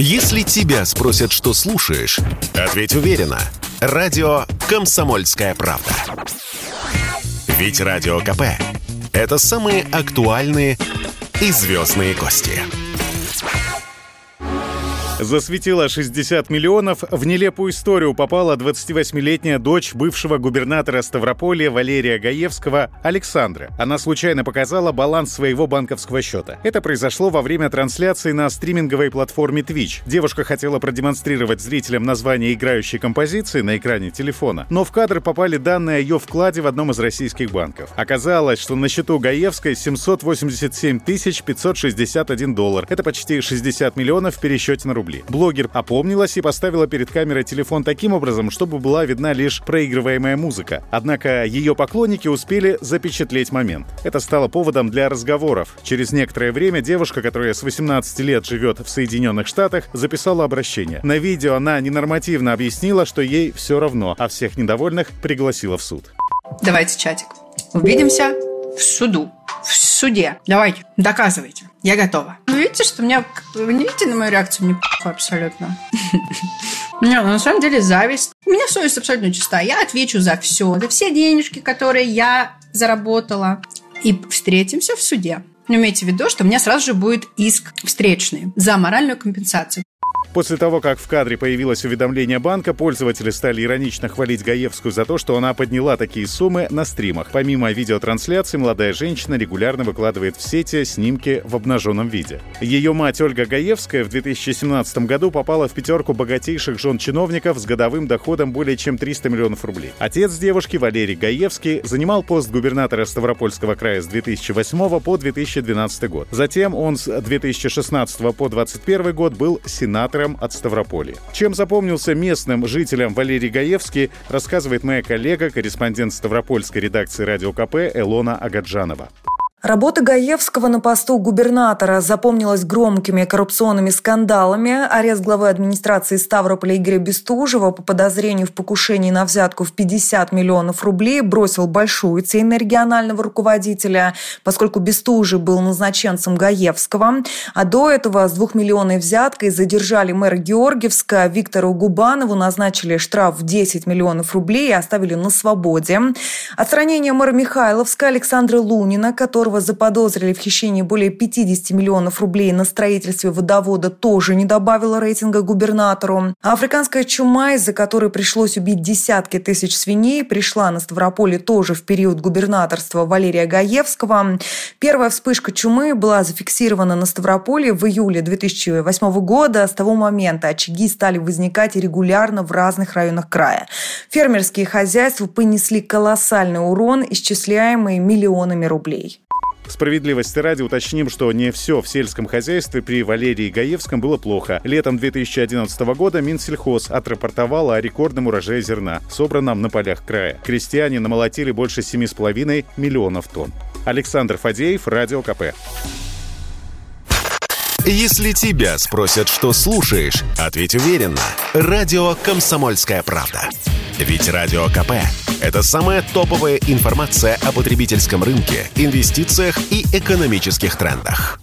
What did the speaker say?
Если тебя спросят, что слушаешь, ответь уверенно. Радио «Комсомольская правда». Ведь Радио КП – это самые актуальные и звездные гости. Засветила 60 миллионов. В нелепую историю попала 28-летняя дочь бывшего губернатора Ставрополя Валерия Гаевского Александра. Она случайно показала баланс своего банковского счета. Это произошло во время трансляции на стриминговой платформе Twitch. Девушка хотела продемонстрировать зрителям название играющей композиции на экране телефона, но в кадр попали данные о ее вкладе в одном из российских банков. Оказалось, что на счету Гаевской 787 561 доллар. Это почти 60 миллионов в пересчете на рубли рублей. Блогер опомнилась и поставила перед камерой телефон таким образом, чтобы была видна лишь проигрываемая музыка. Однако ее поклонники успели запечатлеть момент. Это стало поводом для разговоров. Через некоторое время девушка, которая с 18 лет живет в Соединенных Штатах, записала обращение. На видео она ненормативно объяснила, что ей все равно, а всех недовольных пригласила в суд. Давайте чатик. Увидимся в суду. В суде. Давайте, доказывайте. Я готова. Вы видите, что мне... Вы не видите на мою реакцию? Мне абсолютно. Не, ну, на самом деле зависть. У меня совесть абсолютно чиста. Я отвечу за все. За все денежки, которые я заработала. И встретимся в суде. Но имейте в виду, что у меня сразу же будет иск встречный за моральную компенсацию. После того, как в кадре появилось уведомление банка, пользователи стали иронично хвалить Гаевскую за то, что она подняла такие суммы на стримах. Помимо видеотрансляции, молодая женщина регулярно выкладывает в сети снимки в обнаженном виде. Ее мать Ольга Гаевская в 2017 году попала в пятерку богатейших жен чиновников с годовым доходом более чем 300 миллионов рублей. Отец девушки, Валерий Гаевский, занимал пост губернатора Ставропольского края с 2008 по 2012 год. Затем он с 2016 по 2021 год был сенатором сенатором от Ставрополя. Чем запомнился местным жителям Валерий Гаевский, рассказывает моя коллега, корреспондент Ставропольской редакции «Радио КП» Элона Агаджанова. Работа Гаевского на посту губернатора запомнилась громкими коррупционными скандалами. Арест главы администрации Ставрополя Игоря Бестужева по подозрению в покушении на взятку в 50 миллионов рублей бросил большую на регионального руководителя, поскольку Бестужев был назначенцем Гаевского. А до этого с двухмиллионной взяткой задержали мэра Георгиевска Виктору Губанову, назначили штраф в 10 миллионов рублей и оставили на свободе. Отстранение мэра Михайловска Александра Лунина, который которого заподозрили в хищении более 50 миллионов рублей на строительстве водовода, тоже не добавила рейтинга губернатору. Африканская чума, из-за которой пришлось убить десятки тысяч свиней, пришла на Ставрополе тоже в период губернаторства Валерия Гаевского. Первая вспышка чумы была зафиксирована на Ставрополе в июле 2008 года. С того момента очаги стали возникать регулярно в разных районах края. Фермерские хозяйства понесли колоссальный урон, исчисляемый миллионами рублей. Справедливости ради уточним, что не все в сельском хозяйстве при Валерии Гаевском было плохо. Летом 2011 года Минсельхоз отрапортовал о рекордном урожае зерна, собранном на полях края. Крестьяне намолотили больше 7,5 миллионов тонн. Александр Фадеев, Радио КП. Если тебя спросят, что слушаешь, ответь уверенно. Радио «Комсомольская правда». Ведь Радио КП – это самая топовая информация о потребительском рынке, инвестициях и экономических трендах.